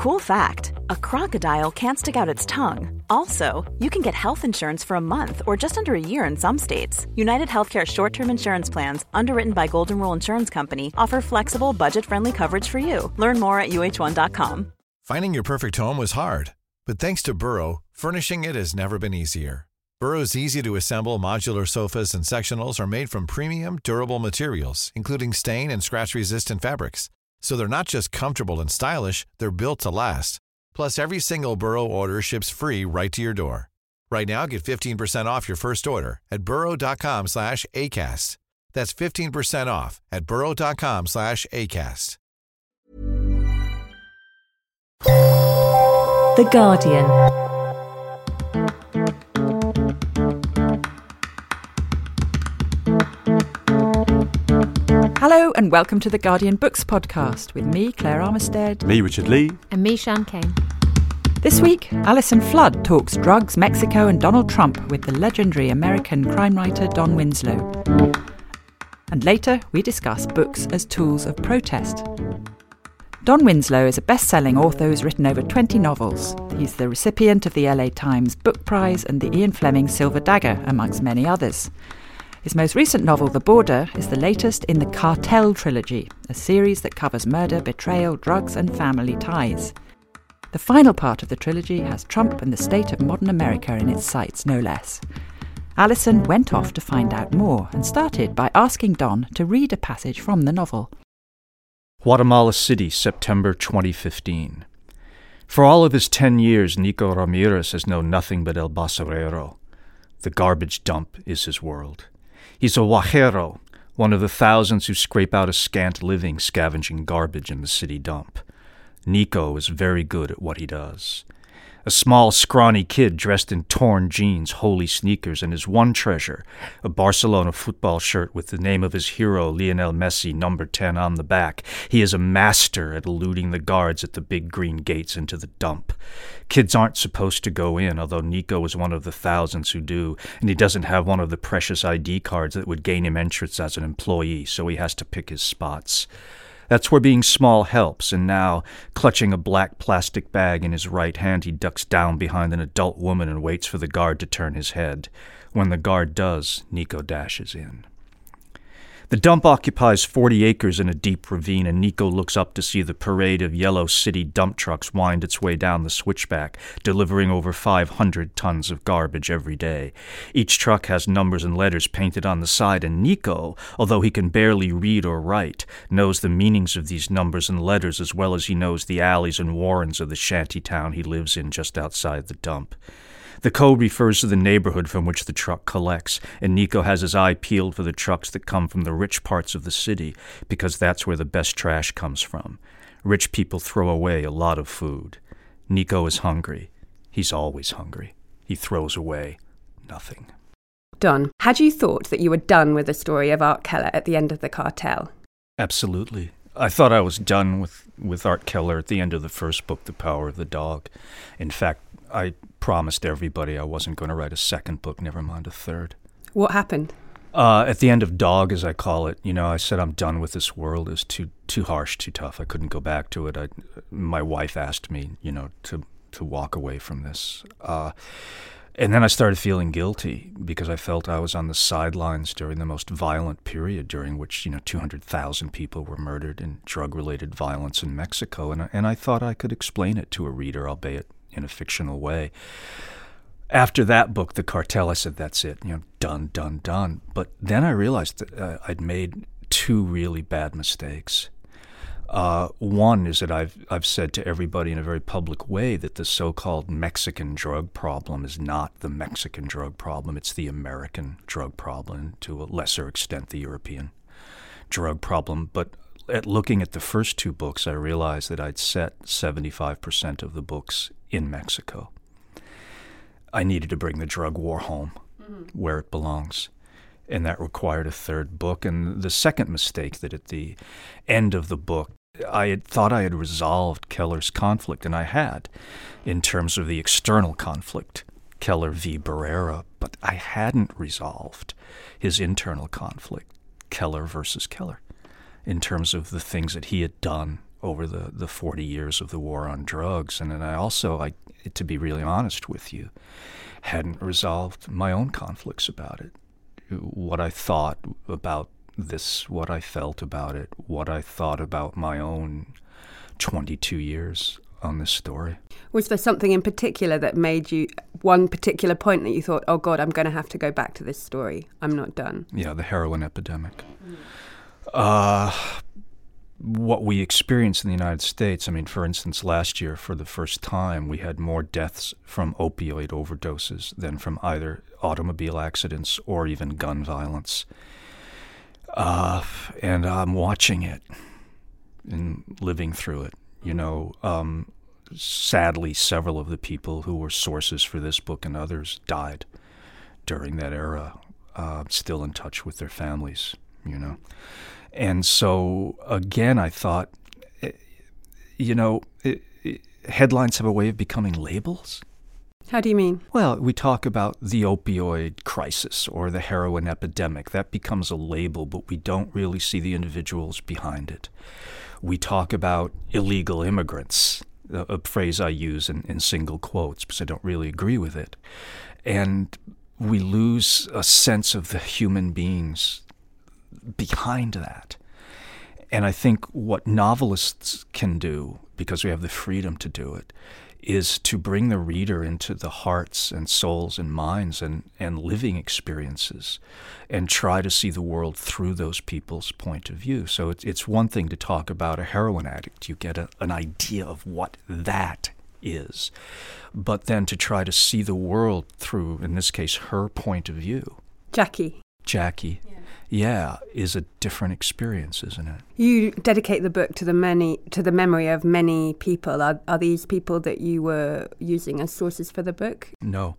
Cool fact a crocodile can't stick out its tongue. Also, you can get health insurance for a month or just under a year in some states. United Healthcare short term insurance plans, underwritten by Golden Rule Insurance Company, offer flexible, budget friendly coverage for you. Learn more at uh1.com. Finding your perfect home was hard, but thanks to Burrow, furnishing it has never been easier. Burrow's easy to assemble modular sofas and sectionals are made from premium, durable materials, including stain and scratch resistant fabrics. So they're not just comfortable and stylish, they're built to last. Plus, every single Burrow order ships free right to your door. Right now, get 15% off your first order at burrow.com slash ACAST. That's 15% off at burrow.com slash ACAST. The Guardian. Hello and welcome to the Guardian Books podcast with me, Claire Armistead. Me, Richard Lea. And me, Sian Cain. This week, Alison Flood talks drugs, Mexico, and Donald Trump with the legendary American crime writer Don Winslow. And later, we discuss books as tools of protest. Don Winslow is a best selling author who's written over 20 novels. He's the recipient of the LA Times Book Prize and the Ian Fleming Silver Dagger, amongst many others. His most recent novel, The Border, is the latest in the Cartel trilogy, a series that covers murder, betrayal, drugs, and family ties. The final part of the trilogy has Trump and the state of modern America in its sights, no less. Alison went off to find out more and started by asking Don to read a passage from the novel. Guatemala City, September 2015. For all of his ten years, Nico Ramirez has known nothing but El Basurero. The garbage dump is his world. He's a guajero, one of the thousands who scrape out a scant living scavenging garbage in the city dump. Nico is very good at what he does. A small, scrawny kid dressed in torn jeans, holy sneakers, and his one treasure, a Barcelona football shirt with the name of his hero, Lionel Messi, number 10, on the back. He is a master at eluding the guards at the big green gates into the dump. Kids aren't supposed to go in, although Nico is one of the thousands who do, and he doesn't have one of the precious ID cards that would gain him entrance as an employee, so he has to pick his spots. That's where being small helps, and now, clutching a black plastic bag in his right hand, he ducks down behind an adult woman and waits for the guard to turn his head. When the guard does, Nico dashes in. The dump occupies 40 acres in a deep ravine, and Nico looks up to see the parade of yellow city dump trucks wind its way down the switchback, delivering over 500 tons of garbage every day. Each truck has numbers and letters painted on the side, and Nico, although he can barely read or write, knows the meanings of these numbers and letters as well as he knows the alleys and warrens of the shanty town he lives in just outside the dump. The code refers to the neighborhood from which the truck collects, and Nico has his eye peeled for the trucks that come from the rich parts of the city, because that's where the best trash comes from. Rich people throw away a lot of food. Nico is hungry. He's always hungry. He throws away nothing. Don, had you thought that you were done with the story of Art Keller at the end of the cartel? Absolutely. I thought I was done with, with Art Keller at the end of the first book, The Power of the Dog. In fact, I promised everybody I wasn't going to write a second book, never mind a third. What happened? Uh, at the end of Dog, as I call it, you know, I said I'm done with this world. It was too too harsh, too tough. I couldn't go back to it. I, my wife asked me, you know, to to walk away from this. Uh, and then I started feeling guilty because I felt I was on the sidelines during the most violent period during which, you know, 200,000 people were murdered in drug related violence in Mexico. And, and I thought I could explain it to a reader, albeit in a fictional way. After that book, The Cartel, I said, that's it, you know, done, done, done. But then I realized that uh, I'd made two really bad mistakes. Uh, one is that I've I've said to everybody in a very public way that the so-called Mexican drug problem is not the Mexican drug problem; it's the American drug problem, to a lesser extent, the European drug problem. But at looking at the first two books, I realized that I'd set 75% of the books in Mexico. I needed to bring the drug war home mm-hmm. where it belongs. And that required a third book. And the second mistake that at the end of the book, I had thought I had resolved Keller's conflict, and I had, in terms of the external conflict, Keller v. Barrera, but I hadn't resolved his internal conflict, Keller versus Keller, in terms of the things that he had done over the, the 40 years of the war on drugs. And then I also, I, to be really honest with you, hadn't resolved my own conflicts about it. What I thought about this, what I felt about it, what I thought about my own 22 years on this story. Was there something in particular that made you, one particular point that you thought, oh God, I'm going to have to go back to this story? I'm not done? Yeah, the heroin epidemic. Mm. Uh, what we experience in the United States, I mean, for instance, last year, for the first time, we had more deaths from opioid overdoses than from either automobile accidents or even gun violence. Uh, and I'm watching it and living through it. You know, um, sadly, several of the people who were sources for this book and others died during that era. Uh, still in touch with their families, you know. And so, again, I thought, eh, you know, it, it, headlines have a way of becoming labels. How do you mean? Well, we talk about the opioid crisis or the heroin epidemic. That becomes a label, but we don't really see the individuals behind it. We talk about illegal immigrants, a, a phrase I use in, in single quotes because I don't really agree with it. And we lose a sense of the human beings behind that. And I think what novelists can do, because we have the freedom to do it, is to bring the reader into the hearts and souls and minds and, and living experiences and try to see the world through those people's point of view. So it's, it's one thing to talk about a heroin addict, you get a, an idea of what that is. But then to try to see the world through, in this case, her point of view. Jackie. Jackie yeah, is a different experience, isn't it? You dedicate the book to the many to the memory of many people. Are, are these people that you were using as sources for the book? No.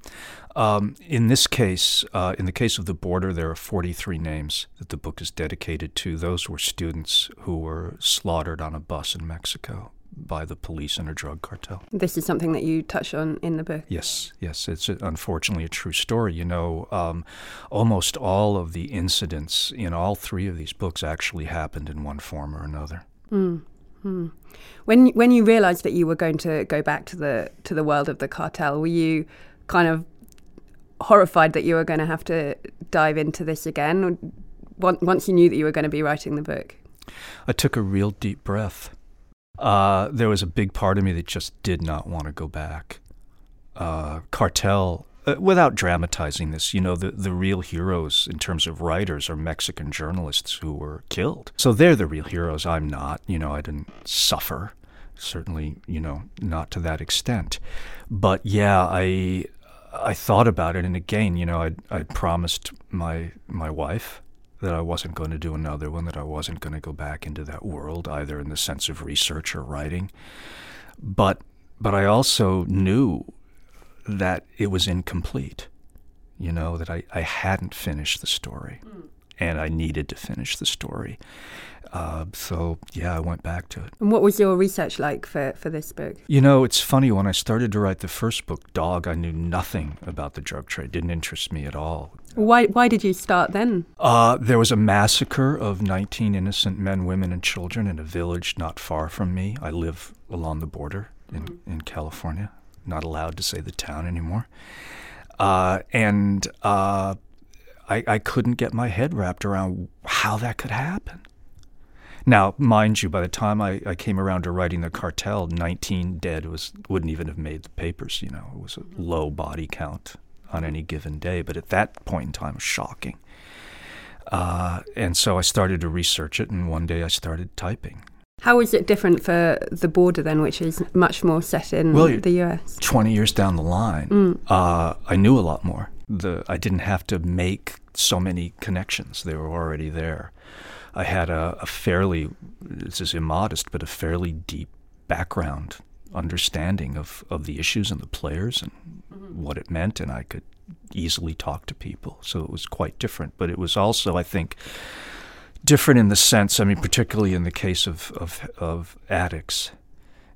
Um, in this case, uh, in the case of the border, there are 43 names that the book is dedicated to. Those were students who were slaughtered on a bus in Mexico by the police and a drug cartel. This is something that you touch on in the book. Yes, yes, it's a, unfortunately a true story. You know, um, almost all of the incidents in all three of these books actually happened in one form or another. Mm. Mm. When when you realised that you were going to go back to the to the world of the cartel, were you kind of horrified that you were going to have to dive into this again? Once you knew that you were going to be writing the book, I took a real deep breath uh, there was a big part of me that just did not want to go back. Uh, cartel, uh, without dramatizing this, you know, the, the real heroes in terms of writers are Mexican journalists who were killed. So they're the real heroes. I'm not. You know, I didn't suffer. Certainly, you know, not to that extent. But yeah, I I thought about it, and again, you know, I I promised my my wife that I wasn't going to do another one, that I wasn't going to go back into that world, either in the sense of research or writing. But, but I also knew that it was incomplete, you know, that I, I hadn't finished the story. Mm. And I needed to finish the story. Uh, so yeah, I went back to it. And what was your research like for, for this book? You know, it's funny when I started to write the first book, Dog, I knew nothing about the drug trade. It didn't interest me at all. Why why did you start then? Uh, there was a massacre of 19 innocent men, women, and children in a village not far from me. I live along the border in, mm-hmm. in California. Not allowed to say the town anymore. Uh, and uh, I, I couldn't get my head wrapped around how that could happen. Now, mind you, by the time I, I came around to writing the cartel, 19 dead was wouldn't even have made the papers. You know, it was a low body count on any given day. But at that point in time, shocking. Uh, and so I started to research it, and one day I started typing. How is it different for the border then, which is much more set in well, the US? 20 years down the line, mm. uh, I knew a lot more. The, I didn't have to make so many connections, they were already there. I had a, a fairly, this is immodest, but a fairly deep background understanding of, of the issues and the players and mm-hmm. what it meant, and I could easily talk to people. So it was quite different. But it was also, I think, different in the sense, I mean, particularly in the case of, of, of addicts,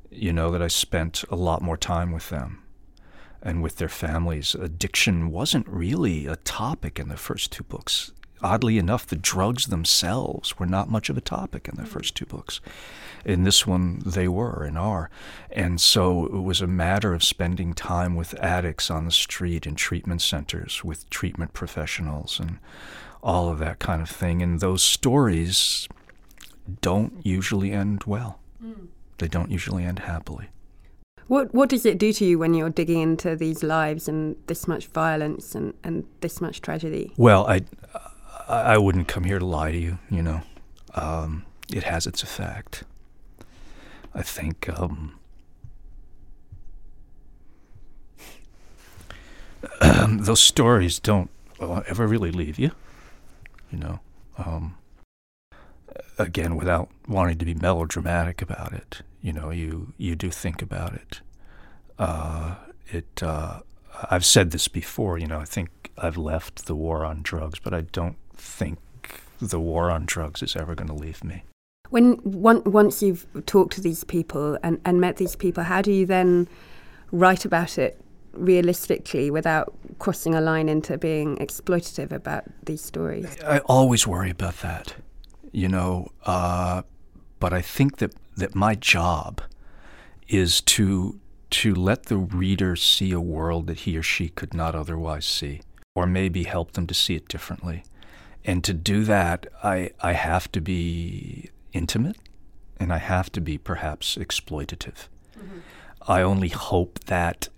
you know, that I spent a lot more time with them and with their families. Addiction wasn't really a topic in the first two books. oddly enough, the drugs themselves were not much of a topic in the first two books. In this one, they were and are. And so it was a matter of spending time with addicts on the street in treatment centers, with treatment professionals, and all of that kind of thing. And those stories don't usually end well, mm. they don't usually end happily. What what does it do to you when you're digging into these lives and this much violence and, and this much tragedy? Well, I I wouldn't come here to lie to you. You know, um, it has its effect. I think. Um, those stories don't well, ever really leave you. You know, um, again, without wanting to be melodramatic about it, you know, you you do think about it. Uh, it. Uh, I've said this before. You know, I think I've left the war on drugs, but I don't think the war on drugs is ever going to leave me. When one, once you've talked to these people and, and met these people, how do you then write about it realistically without crossing a line into being exploitative about these stories? I always worry about that, you know. Uh, but I think that that my job is to to let the reader see a world that he or she could not otherwise see, or maybe help them to see it differently. And to do that, I, I have to be intimate and I have to be perhaps exploitative. Mm-hmm. I only hope that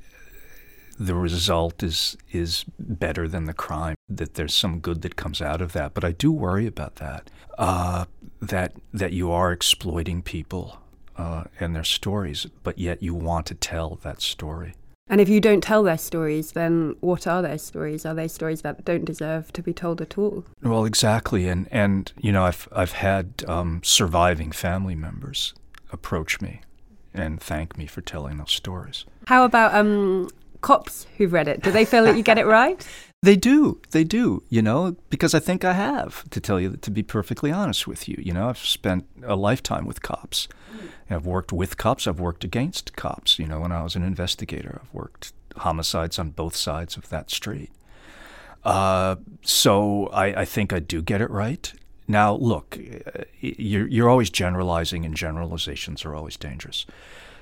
the result is is better than the crime. That there's some good that comes out of that. But I do worry about that. Uh, that that you are exploiting people uh, and their stories, but yet you want to tell that story. And if you don't tell their stories, then what are their stories? Are they stories that don't deserve to be told at all? Well, exactly. And and you know, I've I've had um, surviving family members approach me and thank me for telling those stories. How about um, cops who've read it? Do they feel that you get it right? They do. They do, you know, because I think I have, to tell you, to be perfectly honest with you. You know, I've spent a lifetime with cops. I've worked with cops, I've worked against cops. You know, when I was an investigator, I've worked homicides on both sides of that street. Uh, so I, I think I do get it right. Now, look, you're, you're always generalizing, and generalizations are always dangerous.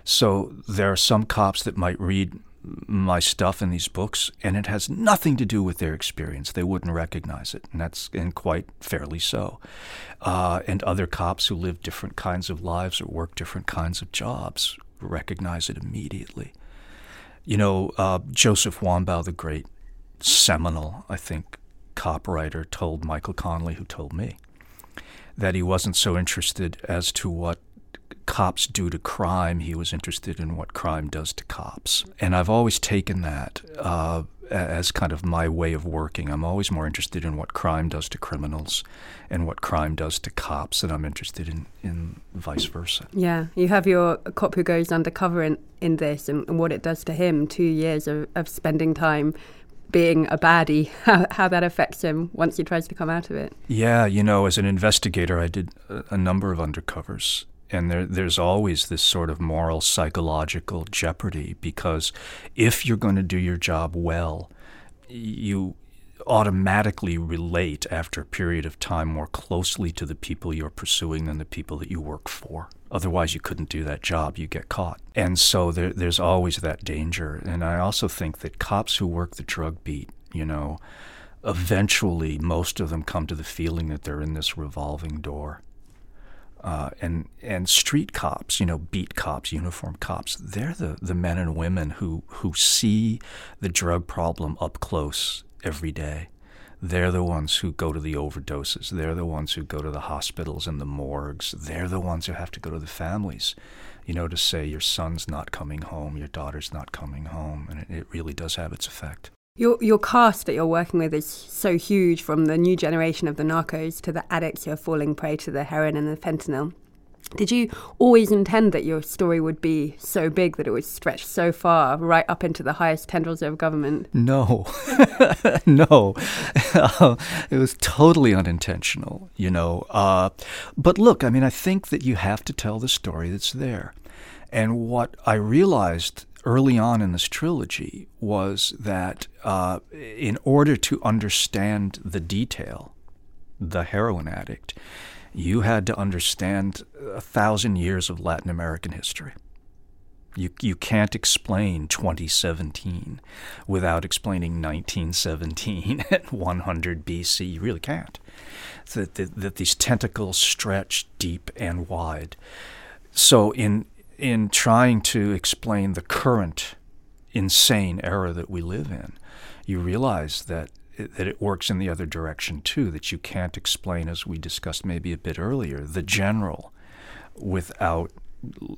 So there are some cops that might read my stuff in these books, and it has nothing to do with their experience. They wouldn't recognize it, and that's and quite fairly so. Uh, and other cops who live different kinds of lives or work different kinds of jobs recognize it immediately. You know, uh, Joseph Wambaugh, the great seminal, I think, cop writer, told Michael Connelly, who told me, that he wasn't so interested as to what cops do to crime. He was interested in what crime does to cops. And I've always taken that uh, as kind of my way of working. I'm always more interested in what crime does to criminals and what crime does to cops than I'm interested in, in vice versa. Yeah, you have your cop who goes undercover in, in this and, and what it does to him, two years of, of spending time being a baddie, how, how, that affects him once he tries to come out of it. Yeah, you know, as an investigator, I did a, a number of undercovers and there, there's always this sort of moral psychological jeopardy because if you're going to do your job well, you automatically relate after a period of time more closely to the people you're pursuing than the people that you work for. Otherwise, you couldn't do that job. You get caught. And so there, there's always that danger. And I also think that cops who work the drug beat, you know, eventually most of them come to the feeling that they're in this revolving door uh, and and street cops, you know, beat cops, uniform cops, they're the, the men and women who who see the drug problem up close every day. They're the ones who go to the overdoses. They're the ones who go to the hospitals and the morgues. They're the ones who have to go to the families, you know, to say your son's not coming home, your daughter's not coming home, and it, it really does have its effect. Your your cast that you're working with is so huge, from the new generation of the narcos to the addicts who are falling prey to the heroin and the fentanyl. Did you always intend that your story would be so big that it would stretch so far, right up into the highest tendrils of government? No, no, it was totally unintentional, you know. Uh, but look, I mean, I think that you have to tell the story that's there, and what I realized early on in this trilogy was that uh, in order to understand the detail the heroin addict, you had to understand a thousand years of Latin American history. You, you can't explain 2017 without explaining 1917 and 100 BC. You really can't. That, that, that these tentacles stretch deep and wide. So, in, in trying to explain the current insane era that we live in, you realize that it, that it works in the other direction too. That you can't explain, as we discussed maybe a bit earlier, the general without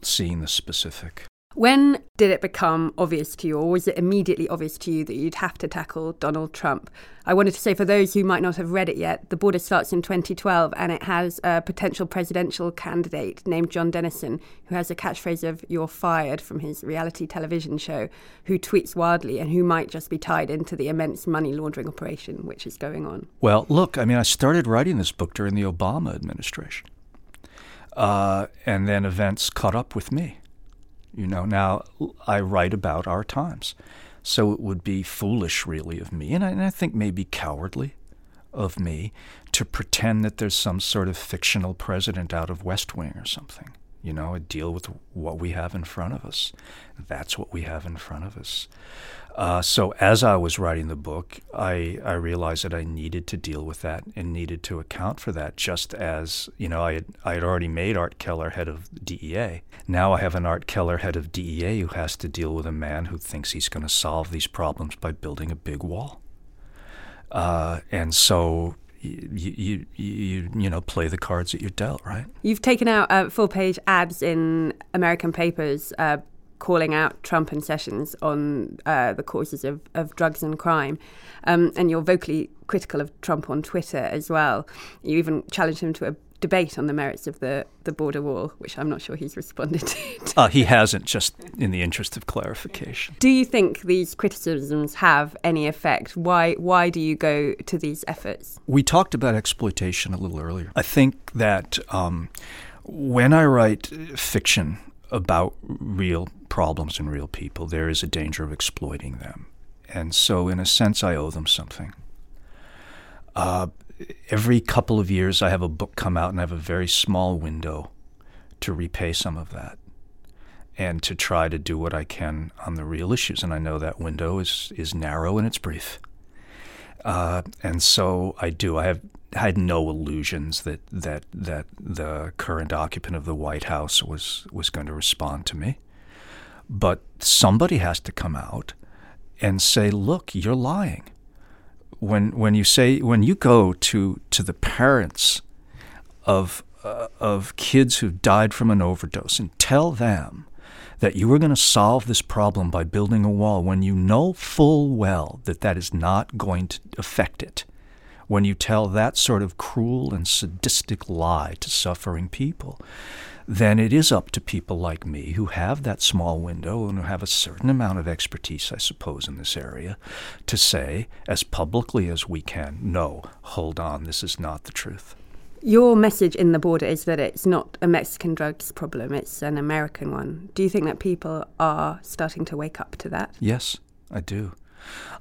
seeing the specific. When did it become obvious to you, or was it immediately obvious to you that you'd have to tackle Donald Trump? I wanted to say, for those who might not have read it yet, The Border starts in 2012 and it has a potential presidential candidate named John Dennison, who has a catchphrase of You're fired from his reality television show, who tweets wildly and who might just be tied into the immense money laundering operation which is going on. Well, look, I mean, I started writing this book during the Obama administration. Uh, and then events caught up with me. You know, now I write about our times. So it would be foolish, really, of me, and I, and I, think maybe cowardly of me, to pretend that there's some sort of fictional president out of West Wing or something. You know, deal with what we have in front of us. That's what we have in front of us. Uh, so as I was writing the book, I, I realized that I needed to deal with that and needed to account for that. Just as you know, I had I had already made Art Keller head of DEA. Now I have an Art Keller head of DEA who has to deal with a man who thinks he's going to solve these problems by building a big wall. Uh, and so you, you, you, you know, play the cards that you're dealt, right? You've taken out uh, full page ads in American papers uh, calling out Trump and Sessions on uh, the causes of, of drugs and crime. Um, and you're vocally critical of Trump on Twitter as well. You even challenged him to a debate on the merits of the, the border wall, which I'm not sure he's responded to. uh, he hasn't, just in the interest of clarification. Do you think these criticisms have any effect? Why, why do you go to these efforts? We talked about exploitation a little earlier. I think that um, when I write fiction about real problems and real people, there is a danger of exploiting them. And so, in a sense, I owe them something. Uh, every couple of years, I have a book come out and I have a very small window to repay some of that and to try to do what I can on the real issues. And I know that window is, is narrow and it's brief. Uh, and so I do. I have had no illusions that, that that the current occupant of the White House was was going to respond to me. But somebody has to come out and say, "Look, you're lying." When when you say when you go to to the parents of uh, of kids who've died from an overdose and tell them that you are going to solve this problem by building a wall when you know full well that that is not going to affect it, when you tell that sort of cruel and sadistic lie to suffering people, then it is up to people like me who have that small window and who have a certain amount of expertise, I suppose, in this area, to say as publicly as we can, no, hold on, this is not the truth. Your message in the border is that it's not a Mexican drugs problem, it's an American one. Do you think that people are starting to wake up to that? Yes, I do.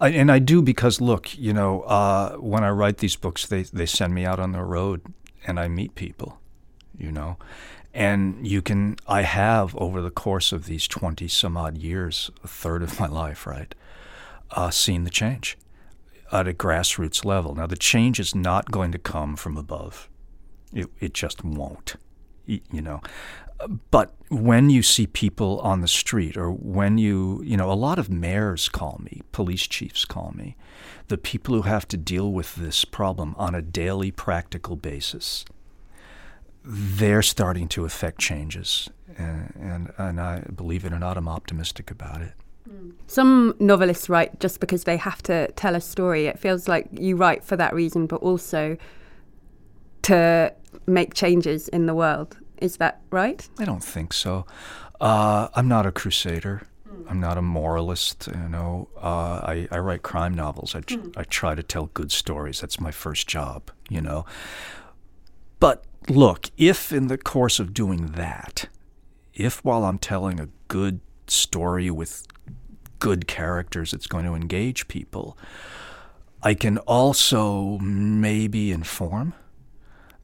I, and I do because, look, you know, uh, when I write these books, they, they send me out on the road and I meet people, you know. And you can, I have over the course of these 20 some odd years, a third of my life, right, uh, seen the change at a grassroots level. Now, the change is not going to come from above it, it just won't, you know. But when you see people on the street, or when you, you know, a lot of mayors call me, police chiefs call me, the people who have to deal with this problem on a daily practical basis, they're starting to affect changes. And, and, and I believe it or not, I'm optimistic about it. Some novelists write just because they have to tell a story. It feels like you write for that reason, but also to make changes in the world. Is that right? I don't think so. Uh, I'm not a crusader. Mm. I'm not a moralist. You know, uh, I, I write crime novels. I, mm. I try to tell good stories. That's my first job. You know, but look, if in the course of doing that, if while I'm telling a good story with good characters, it's going to engage people, I can also maybe inform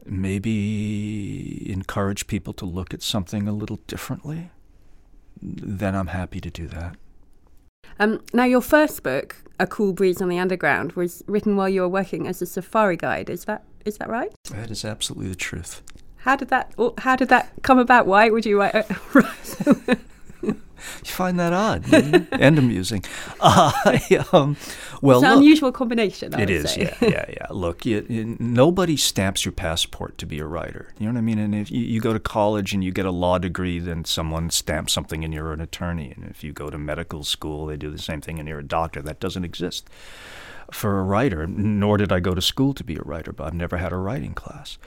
maybe encourage people to look at something a little differently, then I'm happy to do that. Um, now, your first book, A Cool Breeze on the Underground, was written while you were working as a safari guide. Is that is that right? That is absolutely the truth. How did that How did that come about? Why would you write? A, You find that odd and amusing. Uh, um, well, it's an look, unusual combination. I It is, say. yeah, yeah, yeah. Look, you, you- nobody stamps your passport to be a writer. You know what I mean? And if you, you go to college and you get a law degree, then someone stamps something and you're an attorney. And if you go to medical school, they do the same thing and you're a doctor. That doesn't exist for a writer. Nor did I go to school to be a writer, but I've never had a writing class.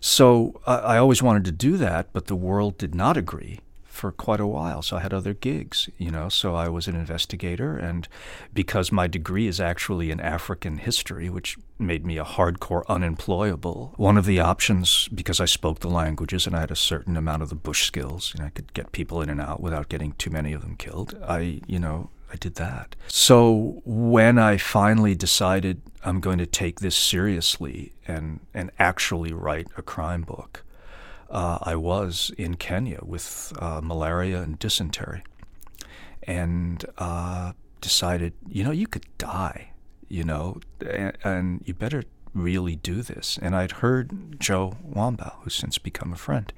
So I, I always wanted to do that, but the world did not agree for quite a while. So I had other gigs, you know. So I was an investigator, and because my degree is actually in African history, which made me a hardcore unemployable, one of the options, because I spoke the languages and I had a certain amount of the bush skills, and I could get people in and out without getting too many of them killed, I, you know, I did that. So when I finally decided I'm going to take this seriously and, and actually write a crime book, uh, I was in Kenya with uh, malaria and dysentery, and uh, decided, you know, you could die, you know, and, and you better really do this. And I'd heard Joe Wambaugh, who's since become a friend,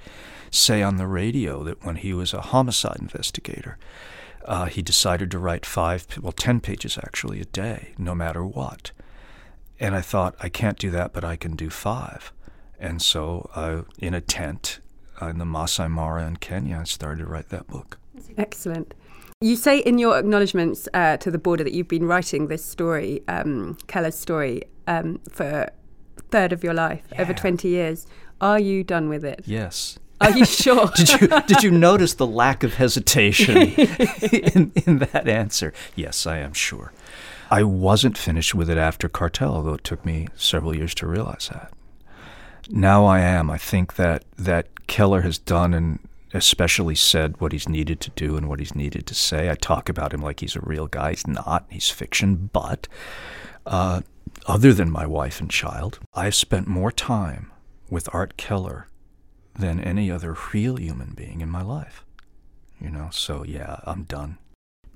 say on the radio that when he was a homicide investigator, uh, he decided to write five, well, ten pages actually a day, no matter what. And I thought, I can't do that, but I can do five. And so, uh, in a tent uh, in the Masai Mara in Kenya, I started to write that book. Excellent. You say in your acknowledgements uh, to the border that you've been writing this story, um, Keller's story, um, for a third of your life, over 20 years. Are you done with it? Yes. Are you sure? Did you did you notice the lack of hesitation in, in that answer? Yes, I am sure. I wasn't finished with it after Cartel, although it took me several years to realize that. Now I am. I think that that Keller has done and especially said what he's needed to do and what he's needed to say. I talk about him like he's a real guy. He's not. He's fiction. But uh, other than my wife and child, I've spent more time with Art Keller than any other real human being in my life. You know, so yeah, I'm done.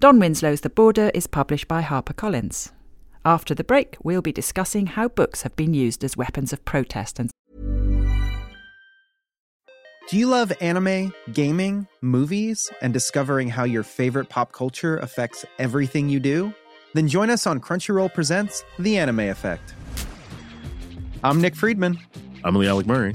Don Winslow's The Border is published by HarperCollins. After the break, we'll be discussing how books have been used as weapons of protest and Do you love anime, gaming, movies, and discovering how your favorite pop culture affects everything you do? Then join us on Crunchyroll Presents The Anime Effect. I'm Nick Friedman. I'm Lee Alec Murray.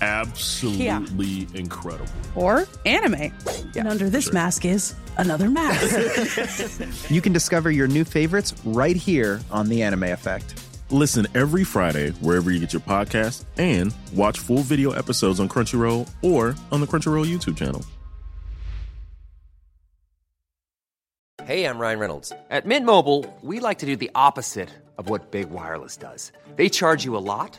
absolutely incredible. Or anime. And under this mask is another mask. you can discover your new favorites right here on The Anime Effect. Listen every Friday wherever you get your podcast and watch full video episodes on Crunchyroll or on the Crunchyroll YouTube channel. Hey, I'm Ryan Reynolds. At Mint Mobile, we like to do the opposite of what Big Wireless does. They charge you a lot,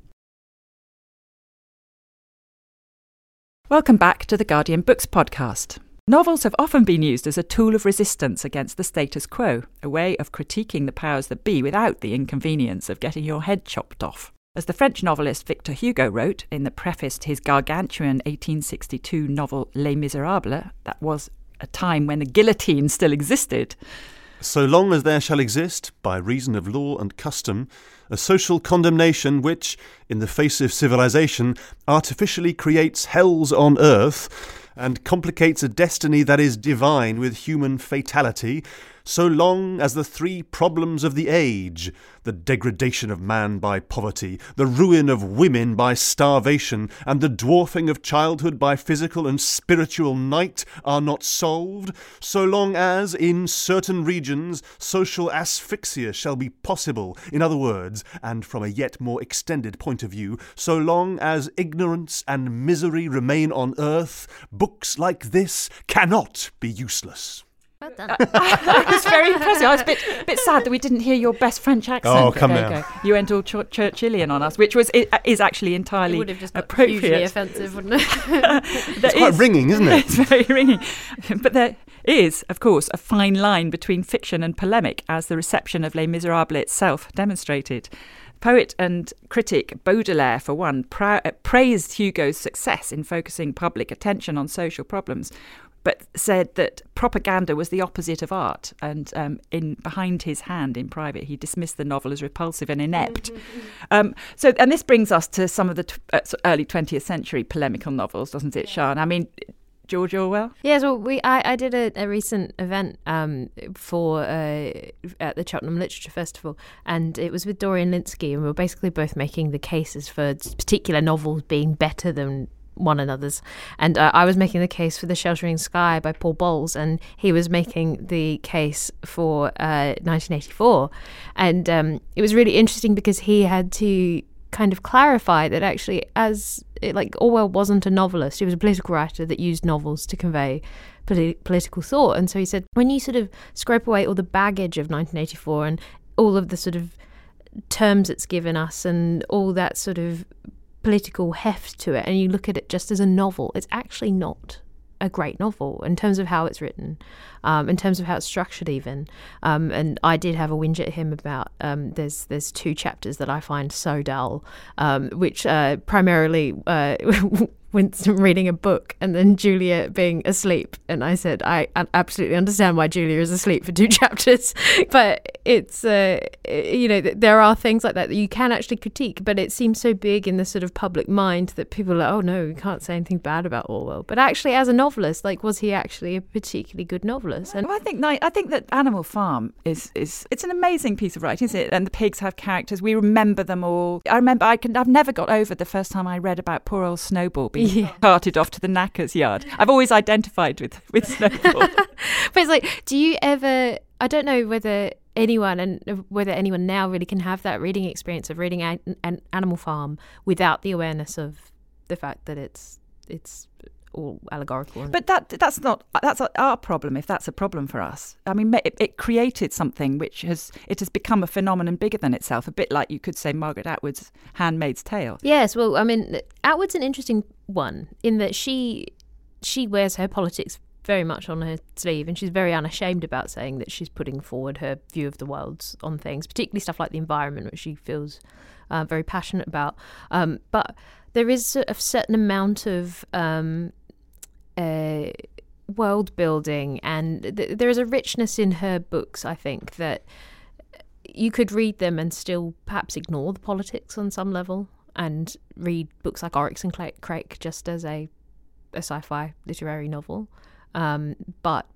Welcome back to the Guardian Books podcast. Novels have often been used as a tool of resistance against the status quo, a way of critiquing the powers that be without the inconvenience of getting your head chopped off. As the French novelist Victor Hugo wrote in the preface to his gargantuan 1862 novel Les Miserables, that was a time when the guillotine still existed. So long as there shall exist, by reason of law and custom, a social condemnation which, in the face of civilization, artificially creates hells on earth and complicates a destiny that is divine with human fatality, so long as the three problems of the age the degradation of man by poverty, the ruin of women by starvation, and the dwarfing of childhood by physical and spiritual night are not solved, so long as, in certain regions, social asphyxia shall be possible, in other words, and from a yet more extended point of view, so long as ignorance and misery remain on earth, books like this cannot be useless. Well done. that was very impressive. I was a bit, bit sad that we didn't hear your best French accent. Oh, come there now. You, go. you went all Ch- Churchillian on us, which was i- is actually entirely It would have just got appropriate. hugely offensive, wouldn't it? It's quite is- ringing, isn't it? It's very ringing. But there is, of course, a fine line between fiction and polemic, as the reception of Les Miserables itself demonstrated. Poet and critic Baudelaire, for one, pra- uh, praised Hugo's success in focusing public attention on social problems, but said that propaganda was the opposite of art, and um, in behind his hand in private, he dismissed the novel as repulsive and inept. Um, so, and this brings us to some of the t- uh, early 20th century polemical novels, doesn't it, Sian? I mean, George Orwell. Yes, well, we I, I did a, a recent event um, for uh, at the Cheltenham Literature Festival, and it was with Dorian Lynskey, and we were basically both making the cases for particular novels being better than one another's. And uh, I was making the case for The Sheltering Sky by Paul Bowles, and he was making the case for uh, 1984. And um, it was really interesting because he had to kind of clarify that actually, as it, like Orwell wasn't a novelist, he was a political writer that used novels to convey politi- political thought. And so he said, when you sort of scrape away all the baggage of 1984 and all of the sort of terms it's given us and all that sort of political heft to it, and you look at it just as a novel, it's actually not a great novel in terms of how it's written, um, in terms of how it's structured, even. Um, and I did have a whinge at him about um, there's there's two chapters that I find so dull, um, which uh, primarily uh, Winston reading a book and then Julia being asleep, and I said I absolutely understand why Julia is asleep for two chapters, but it's uh, you know there are things like that that you can actually critique, but it seems so big in the sort of public mind that people are like, oh no, you can't say anything bad about Orwell. But actually, as a novelist, like was he actually a particularly good novelist? And Well, I think I think that Animal Farm is is it's an amazing piece of writing, isn't it? And the pigs have characters. We remember them all. I remember I can I've never got over the first time I read about poor old Snowball Yeah. carted off to the knackers yard. I've always identified with with Snowball. but it's like, do you ever? I don't know whether anyone and uh, whether anyone now really can have that reading experience of reading an, an Animal Farm without the awareness of the fact that it's it's all allegorical. But that that's not that's our problem. If that's a problem for us, I mean, it, it created something which has it has become a phenomenon bigger than itself. A bit like you could say Margaret Atwood's *Handmaid's Tale*. Yes, well, I mean, Atwood's an interesting one in that she she wears her politics very much on her sleeve, and she's very unashamed about saying that she's putting forward her view of the world on things, particularly stuff like the environment, which she feels uh, very passionate about. Um, but there is a certain amount of um, uh, world building, and th- there is a richness in her books. I think that you could read them and still perhaps ignore the politics on some level and read books like Oryx and Crake just as a, a sci-fi literary novel. Um, but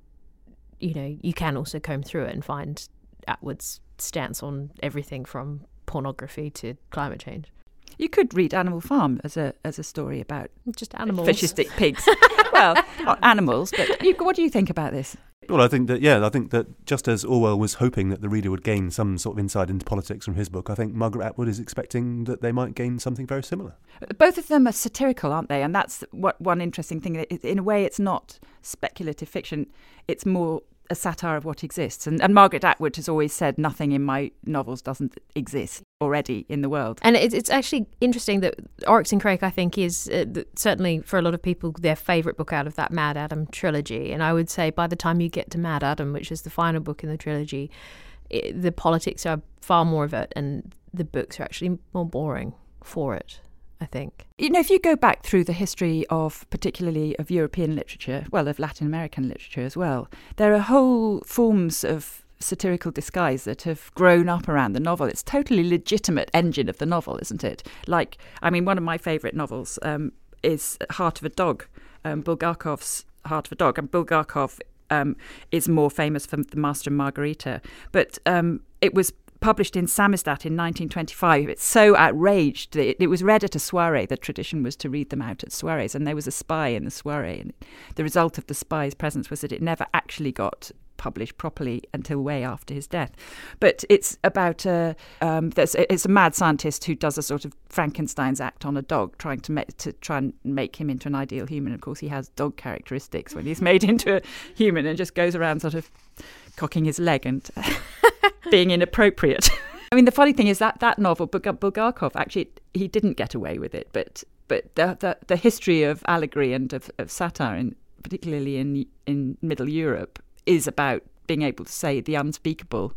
you know, you can also comb through it and find Atwood's stance on everything from pornography to climate change. You could read *Animal Farm* as a as a story about Just animals. fascistic pigs. well, animals, but you, what do you think about this? Well, I think that yeah, I think that just as Orwell was hoping that the reader would gain some sort of insight into politics from his book, I think Margaret Atwood is expecting that they might gain something very similar. Both of them are satirical, aren't they? And that's what one interesting thing. In a way, it's not speculative fiction; it's more a satire of what exists. And, and Margaret Atwood has always said, "Nothing in my novels doesn't exist already in the world." And it's, it's actually interesting that Oryx and Crake, I think, is uh, certainly for a lot of people their favourite book out of that MaddAddam trilogy. And I would say by the time you get to MaddAddam, which is the final book in the trilogy, it, the politics are far more of it, and the books are actually more boring for it. I think. You know, if you go back through the history of particularly of European literature, well, of Latin American literature as well, there are whole forms of satirical disguise that have grown up around the novel. It's totally legitimate engine of the novel, isn't it? Like, I mean, one of my favourite novels um, is Heart of a Dog, um, Bulgakov's Heart of a Dog, and Bulgakov um, is more famous for The Master and Margarita. But um, it was published in Samizdat in 1925. It's so outraged that it, it, was read at a soiree. The tradition was to read them out at soirees, and there was a spy in the soiree. And the result of the spy's presence was that it never actually got published properly until way after his death. But it's about a um, it's a mad scientist who does a sort of Frankenstein's act on a dog, trying to make to try and make him into an ideal human. Of course, he has dog characteristics when he's made into a human, and just goes around sort of cocking his leg and being inappropriate. I mean, the funny thing is that that novel, Bulgakov, actually he didn't get away with it, but but the the, the history of allegory and of, of satire, in, particularly in in Middle Europe, is about being able to say the unspeakable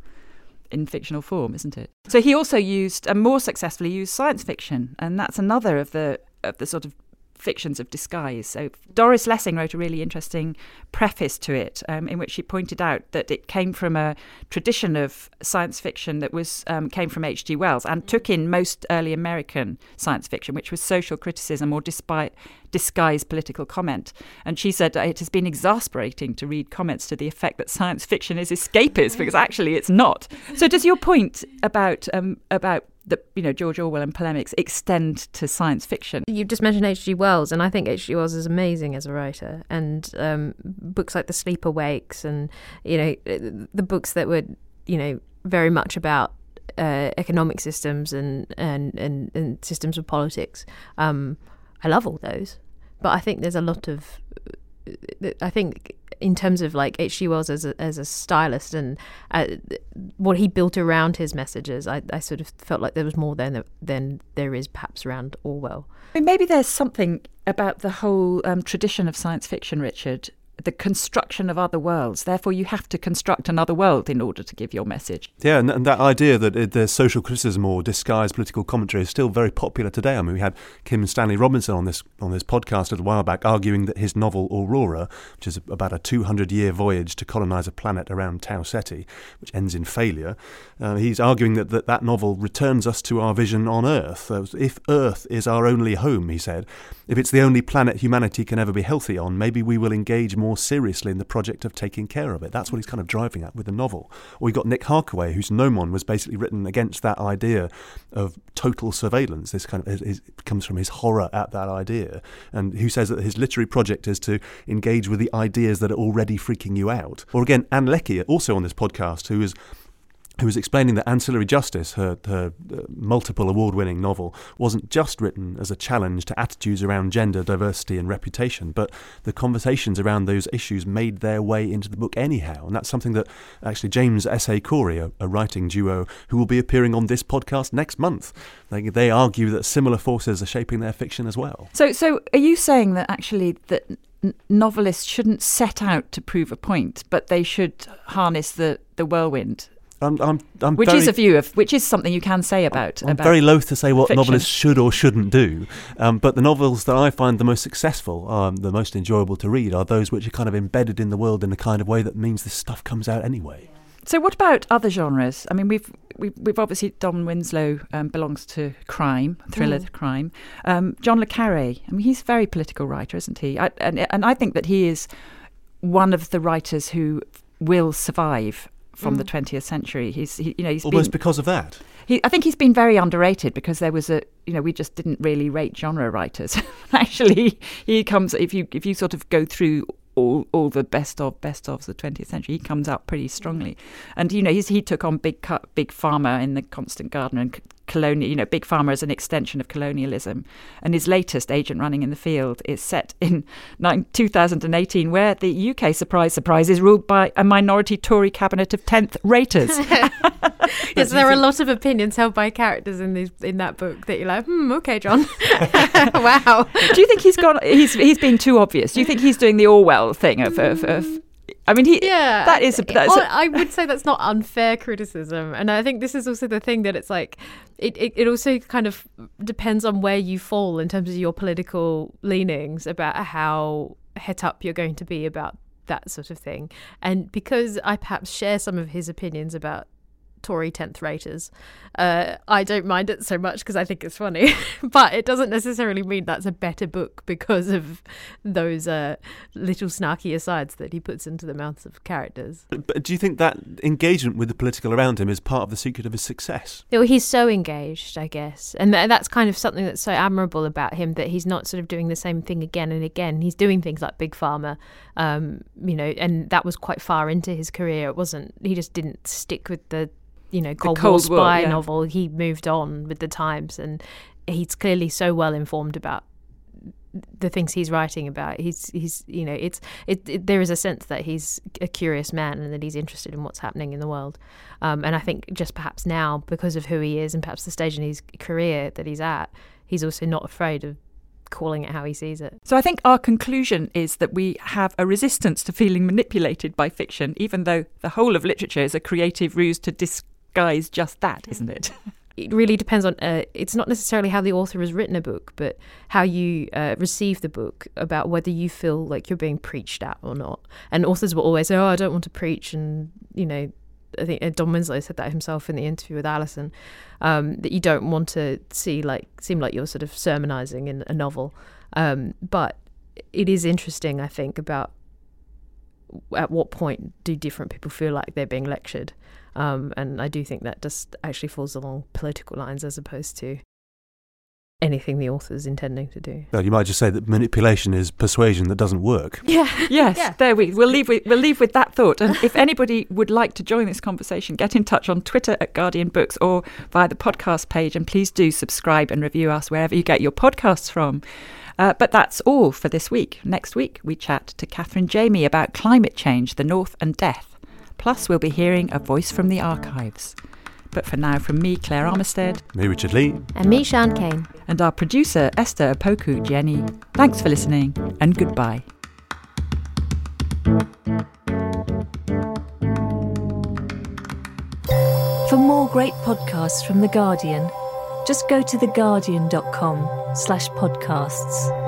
in fictional form, isn't it? So he also used, and more successfully used, science fiction, and that's another of the of the sort of fictions of disguise. So Doris Lessing wrote a really interesting preface to it, um, in which she pointed out that it came from a tradition of science fiction that was um, came from H.G. Wells and took in most early American science fiction, which was social criticism or despite disguised political comment. And she said it has been exasperating to read comments to the effect that science fiction is escapist because actually it's not. So does your point about um, about that you know George Orwell and polemics extend to science fiction. You just mentioned H.G. Wells, and I think H.G. Wells is amazing as a writer, and um, books like The Sleeper Wakes, and you know the books that were you know very much about uh, economic systems and, and and and systems of politics. Um, I love all those, but I think there's a lot of I think in terms of like H.G. Wells as a, as a stylist and uh, what he built around his messages, I, I sort of felt like there was more than than there is perhaps around Orwell. I mean, maybe there's something about the whole um, tradition of science fiction, Richard, the construction of other worlds. Therefore, you have to construct another world in order to give your message. Yeah, and, and that idea that it, there's social criticism or disguised political commentary is still very popular today. I mean, we had Kim Stanley Robinson on this on this podcast a little while back arguing that his novel Aurora, which is about a 200 year voyage to colonize a planet around Tau Ceti, which ends in failure, uh, he's arguing that, that that novel returns us to our vision on Earth. Uh, if Earth is our only home, he said, if it's the only planet humanity can ever be healthy on, maybe we will engage more seriously in the project of taking care of it. That's what he's kind of driving at with the novel. Or we've got Nick Harkaway, whose Gnomon was basically written against that idea of total surveillance. This kind of is, comes from his horror at that idea, and who says that his literary project is to engage with the ideas that are already freaking you out. Or again, Ann Leckie, also on this podcast, who is who was explaining that Ancillary Justice, her, her uh, multiple award winning novel, wasn't just written as a challenge to attitudes around gender, diversity, and reputation, but the conversations around those issues made their way into the book anyhow. And that's something that actually James S. A. Corey, a, a writing duo who will be appearing on this podcast next month, they, they argue that similar forces are shaping their fiction as well. So, so are you saying that actually that novelists shouldn't set out to prove a point, but they should harness the, the whirlwind I'm, I'm, I'm which very, is a view of which is something you can say about. I'm about very loath to say what fiction. novelists should or shouldn't do, um, but the novels that I find the most successful, um, the most enjoyable to read, are those which are kind of embedded in the world in a kind of way that means this stuff comes out anyway. So, what about other genres? I mean, we've we've, we've obviously Don Winslow um, belongs to crime, thriller mm. crime. Um, John le Carre, I mean, he's a very political writer, isn't he? I, and and I think that he is one of the writers who will survive from mm. the 20th century. He's, he, you know, he's almost been, because of that. He, I think he's been very underrated because there was a, you know, we just didn't really rate genre writers. Actually, he comes if you if you sort of go through all, all the best of best ofs of the 20th century. He comes out pretty strongly, and you know he took on big big pharma in the Constant Gardener and colonial, you know, big pharma as an extension of colonialism. And his latest, Agent Running in the Field, is set in 2018, where the UK, surprise, surprise, is ruled by a minority Tory cabinet of 10th raters. yes, there are a lot of opinions held by characters in these in that book that you're like, hmm, okay, John. wow. Do you think he's gone? He's he's being too obvious. Do you think he's doing the Orwell thing of, of, of I mean, he. Yeah, that is. A, that's a, I would say that's not unfair criticism, and I think this is also the thing that it's like. It, it, it also kind of depends on where you fall in terms of your political leanings about how het up you're going to be about that sort of thing. And because I perhaps share some of his opinions about Tory 10th raters. Uh, I don't mind it so much because I think it's funny, but it doesn't necessarily mean that's a better book because of those uh, little snarky asides that he puts into the mouths of characters. But do you think that engagement with the political around him is part of the secret of his success? Well, he's so engaged, I guess, and th- that's kind of something that's so admirable about him that he's not sort of doing the same thing again and again. He's doing things like Big Pharma, um, you know, and that was quite far into his career. It wasn't. He just didn't stick with the you know Cold, Cold War spy War, yeah. novel. He moved on with the times, and he's clearly so well informed about the things he's writing about. He's he's you know it's it, it, there is a sense that he's a curious man and that he's interested in what's happening in the world. Um, and I think just perhaps now because of who he is and perhaps the stage in his career that he's at, he's also not afraid of calling it how he sees it. So I think our conclusion is that we have a resistance to feeling manipulated by fiction, even though the whole of literature is a creative ruse to disguise just that, isn't it? it really depends on uh, it's not necessarily how the author has written a book but how you uh, receive the book about whether you feel like you're being preached at or not and authors will always say oh i don't want to preach and you know I think uh, Don Winslow said that himself in the interview with Alison, um, that you don't want to see like seem like you're sort of sermonizing in a novel. Um, but it is interesting, I think, about at what point do different people feel like they're being lectured um, and I do think that just actually falls along political lines as opposed to anything the author's intending to do. Well, you might just say that manipulation is persuasion that doesn't work. Yeah. yes. Yeah. There we. We'll leave with we'll leave with that thought. And if anybody would like to join this conversation, get in touch on Twitter at Guardian Books or via the podcast page, and please do subscribe and review us wherever you get your podcasts from. Uh, but that's all for this week. Next week, we chat to Kathleen Jamie about climate change, the North, and death. Plus, we'll be hearing a voice from the archives. But for now, from me, Claire Armistead, me, Richard Lea, and me, Sian Cain, and our producer, Esther Opoku-Gyeni, thanks for listening and goodbye. For more great podcasts from The Guardian, just go to theguardian.com slash podcasts.